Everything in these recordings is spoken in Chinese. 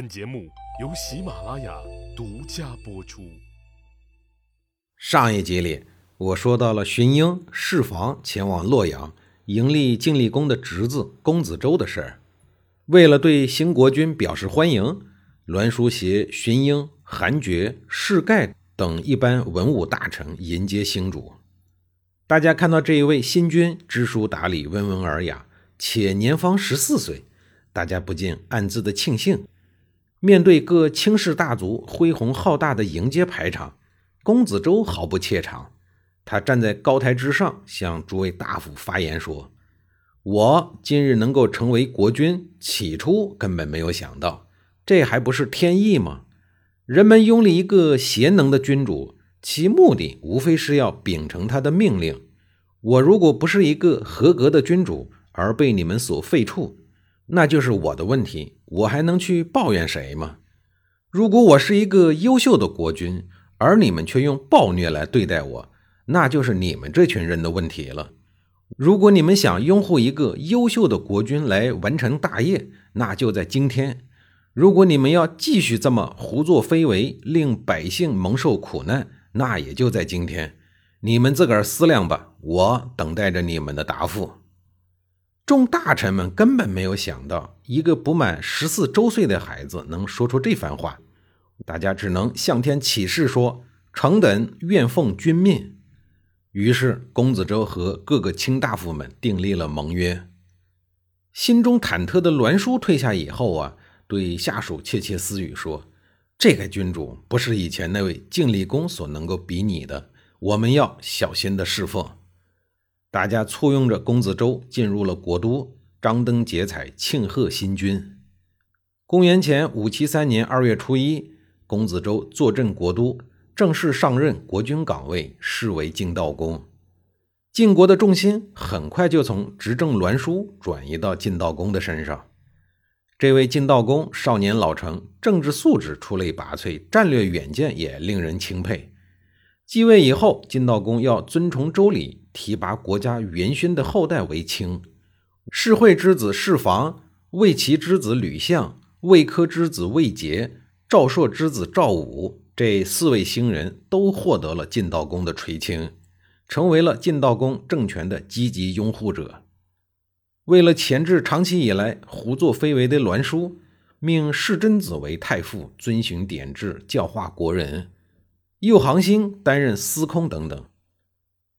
本节目由喜马拉雅独家播出。上一集里，我说到了荀英释防前往洛阳迎立晋厉公的侄子公子周的事儿。为了对新国君表示欢迎，栾书携荀英、韩厥、士盖等一般文武大臣迎接新主。大家看到这一位新君知书达理、温文尔雅，且年方十四岁，大家不禁暗自的庆幸。面对各卿氏大族恢宏浩大的迎接排场，公子周毫不怯场。他站在高台之上，向诸位大夫发言说：“我今日能够成为国君，起初根本没有想到，这还不是天意吗？人们拥立一个贤能的君主，其目的无非是要秉承他的命令。我如果不是一个合格的君主，而被你们所废黜，那就是我的问题。”我还能去抱怨谁吗？如果我是一个优秀的国君，而你们却用暴虐来对待我，那就是你们这群人的问题了。如果你们想拥护一个优秀的国君来完成大业，那就在今天；如果你们要继续这么胡作非为，令百姓蒙受苦难，那也就在今天。你们自个儿思量吧，我等待着你们的答复。众大臣们根本没有想到，一个不满十四周岁的孩子能说出这番话，大家只能向天起誓说：“臣等愿奉君命。”于是，公子周和各个卿大夫们订立了盟约。心中忐忑的栾书退下以后啊，对下属窃窃私语说：“这个君主不是以前那位晋厉公所能够比拟的，我们要小心的侍奉。”大家簇拥着公子周进入了国都，张灯结彩庆贺新君。公元前五七三年二月初一，公子周坐镇国都，正式上任国君岗位，视为晋悼公。晋国的重心很快就从执政栾书转移到晋悼公的身上。这位晋悼公少年老成，政治素质出类拔萃，战略远见也令人钦佩。继位以后，晋悼公要遵从周礼。提拔国家元勋的后代为卿，世惠之子世房，魏齐之子吕相，魏科之子魏杰，赵朔之子赵武，这四位新人都获得了晋悼公的垂青，成为了晋悼公政权的积极拥护者。为了钳制长期以来胡作非为的栾书，命世真子为太傅，遵循典制，教化国人；右行星担任司空等等。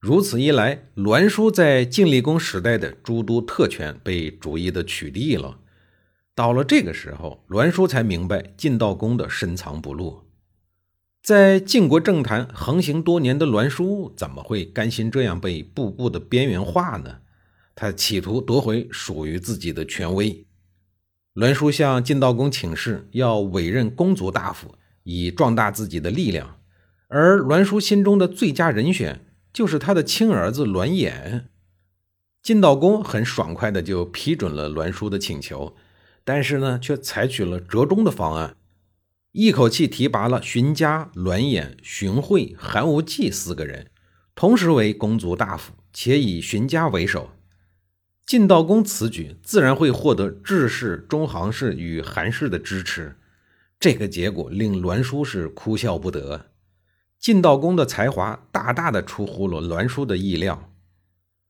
如此一来，栾书在晋厉公时代的诸多特权被逐一的取缔了。到了这个时候，栾书才明白晋悼公的深藏不露。在晋国政坛横行多年的栾书，怎么会甘心这样被步步的边缘化呢？他企图夺回属于自己的权威。栾书向晋悼公请示，要委任公族大夫，以壮大自己的力量。而栾书心中的最佳人选。就是他的亲儿子栾衍，晋悼公很爽快的就批准了栾书的请求，但是呢，却采取了折中的方案，一口气提拔了荀家、栾衍、荀惠、韩无忌四个人，同时为公族大夫，且以荀家为首。晋悼公此举自然会获得智氏、中行氏与韩氏的支持，这个结果令栾书是哭笑不得。晋悼公的才华大大的出乎了栾书的意料。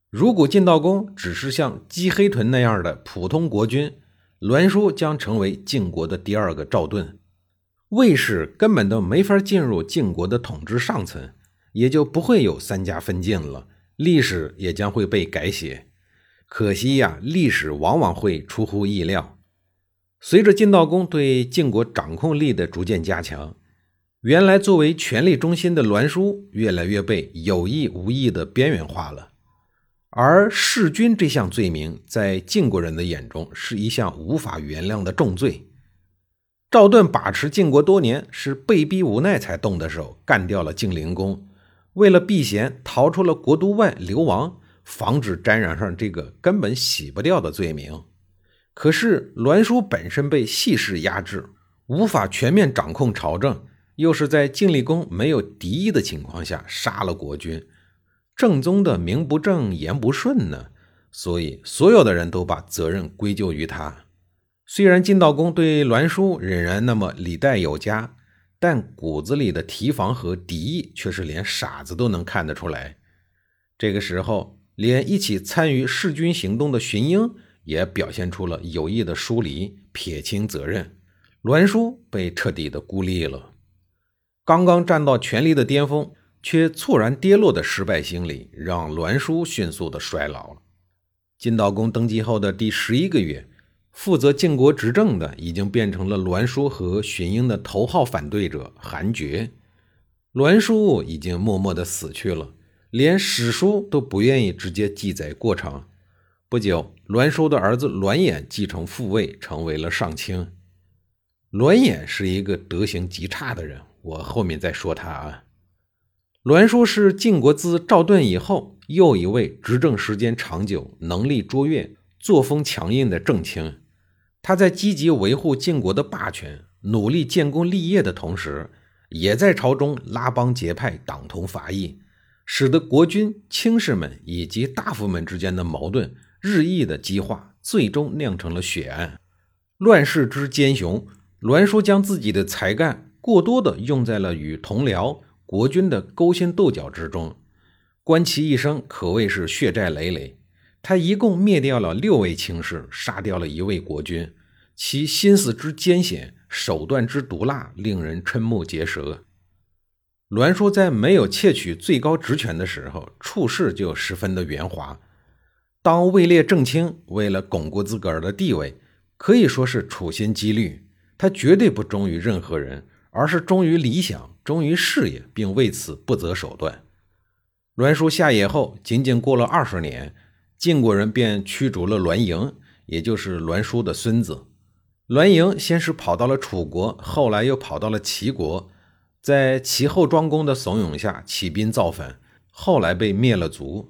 如果晋悼公只是像姬黑豚那样的普通国君，栾书将成为晋国的第二个赵盾，魏氏根本都没法进入晋国的统治上层，也就不会有三家分晋了，历史也将会被改写。可惜呀，历史往往会出乎意料。随着晋悼公对晋国掌控力的逐渐加强。原来作为权力中心的栾书，越来越被有意无意的边缘化了。而弑君这项罪名，在晋国人的眼中是一项无法原谅的重罪。赵盾把持晋国多年，是被逼无奈才动的手，干掉了晋灵公。为了避嫌，逃出了国都外流亡，防止沾染上这个根本洗不掉的罪名。可是栾书本身被细氏压制，无法全面掌控朝政。又是在晋厉公没有敌意的情况下杀了国君，正宗的名不正言不顺呢。所以所有的人都把责任归咎于他。虽然晋悼公对栾书仍然那么礼待有加，但骨子里的提防和敌意却是连傻子都能看得出来。这个时候，连一起参与弑君行动的荀英也表现出了有意的疏离、撇清责任，栾书被彻底的孤立了。刚刚站到权力的巅峰，却猝然跌落的失败心理，让栾书迅速的衰老了。晋悼公登基后的第十一个月。负责晋国执政的已经变成了栾书和荀英的头号反对者韩厥。栾书已经默默的死去了，连史书都不愿意直接记载过程。不久，栾书的儿子栾衍继承父位，成为了上卿。栾衍是一个德行极差的人，我后面再说他啊。栾书是晋国自赵盾以后又一位执政时间长久、能力卓越、作风强硬的正卿。他在积极维护晋国的霸权、努力建功立业的同时，也在朝中拉帮结派、党同伐异，使得国君、卿士们以及大夫们之间的矛盾日益的激化，最终酿成了血案。乱世之奸雄，栾书将自己的才干过多的用在了与同僚、国君的勾心斗角之中，观其一生可谓是血债累累。他一共灭掉了六位卿士，杀掉了一位国君，其心思之艰险，手段之毒辣，令人瞠目结舌。栾书在没有窃取最高职权的时候，处事就十分的圆滑。当位列正卿，为了巩固自个儿的地位，可以说是处心积虑。他绝对不忠于任何人，而是忠于理想，忠于事业，并为此不择手段。栾书下野后，仅仅过了二十年。晋国人便驱逐了栾盈，也就是栾书的孙子。栾盈先是跑到了楚国，后来又跑到了齐国，在齐后庄公的怂恿下起兵造反，后来被灭了族。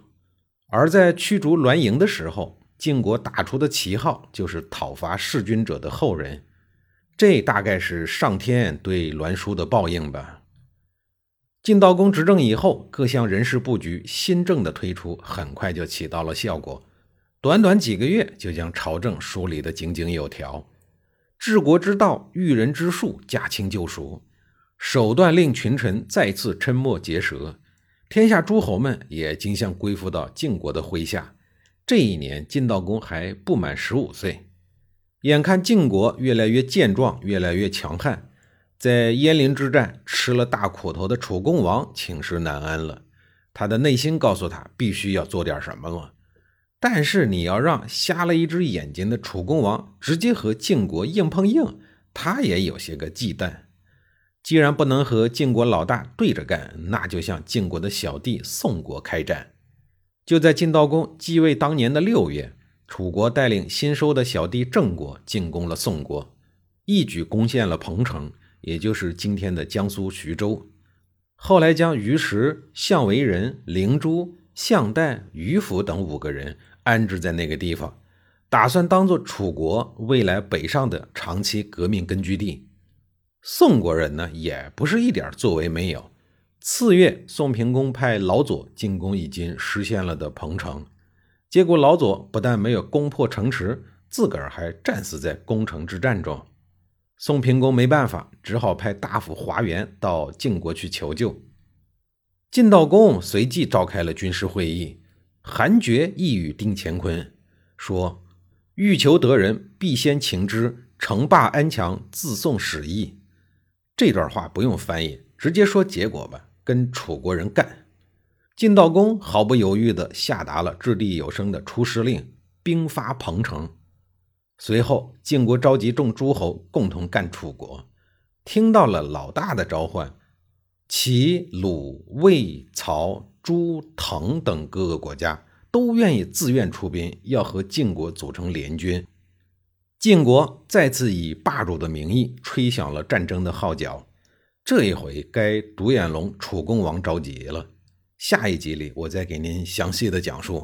而在驱逐栾盈的时候，晋国打出的旗号就是讨伐弑君者的后人。这大概是上天对栾书的报应吧。晋悼公执政以后，各项人事布局、新政的推出，很快就起到了效果。短短几个月，就将朝政梳理得井井有条。治国之道、育人之术驾轻就熟，手段令群臣再次瞠目结舌。天下诸侯们也竞相归附到晋国的麾下。这一年，晋悼公还不满十五岁。眼看晋国越来越健壮，越来越强悍。在鄢陵之战吃了大苦头的楚共王寝食难安了，他的内心告诉他必须要做点什么了。但是你要让瞎了一只眼睛的楚共王直接和晋国硬碰硬，他也有些个忌惮。既然不能和晋国老大对着干，那就向晋国的小弟宋国开战。就在晋悼公继位当年的六月，楚国带领新收的小弟郑国进攻了宋国，一举攻陷了彭城。也就是今天的江苏徐州，后来将于石、项维仁、灵珠、项旦、于府等五个人安置在那个地方，打算当做楚国未来北上的长期革命根据地。宋国人呢，也不是一点作为没有。次月，宋平公派老左进攻已经实现了的彭城，结果老左不但没有攻破城池，自个儿还战死在攻城之战中。宋平公没办法，只好派大夫华元到晋国去求救。晋悼公随即召开了军事会议，韩厥意与丁乾坤说：“欲求得人，必先擒之。成霸安强，自宋始意。”这段话不用翻译，直接说结果吧，跟楚国人干。晋悼公毫不犹豫地下达了掷地有声的出师令，兵发彭城。随后，晋国召集众诸侯共同干楚国。听到了老大的召唤，齐、鲁、魏、曹、朱、滕等各个国家都愿意自愿出兵，要和晋国组成联军。晋国再次以霸主的名义吹响了战争的号角。这一回，该独眼龙楚共王着急了。下一集里，我再给您详细的讲述。